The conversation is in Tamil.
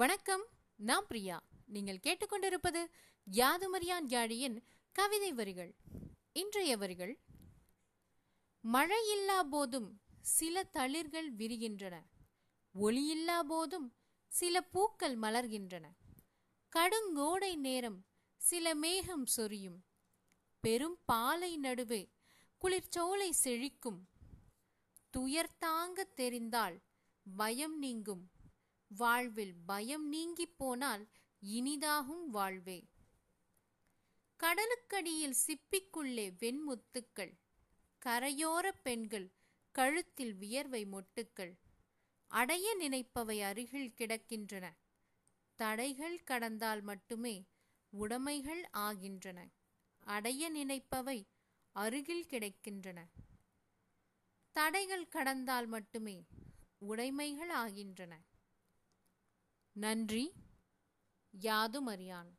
வணக்கம் நான் பிரியா. நீங்கள் கேட்டுக்கொண்டிருப்பது யாதுமரியான் யாழியின் கவிதை வரிகள். இன்றைய வரிகள் மழையில்லா போதும் சில தளிர்கள் விரிகின்றன. ஒளியில்லா போதும் சில பூக்கள் மலர்கின்றன. கடுங்கோடை நேரம் சில மேகம் சொரியும். பெரும் பாலை நடுவே குளிர்ச்சோலை செழிக்கும். துயர் தாங்க தெரிந்தால் பயம் நீங்கும். வாழ்வில் பயம் நீங்கிப் போனால் இனிதாகும் வாழ்வே. கடலுக்கடியில் சிப்பிக்குள்ளே வெண்முத்துக்கள் கரையோர பெண்கள் கழுத்தில் வியர்வை மொட்டுக்கள் அடைய நினைப்பவை அருகில் கிடக்கின்றன. தடைகள் கடந்தால் மட்டுமே உடைமைகள் ஆகின்றன. அடைய நினைப்பவை அருகில் கிடைக்கின்றன. தடைகள் கடந்தால் மட்டுமே உடைமைகள் ஆகின்றன. நன்றி. யாது மரியான்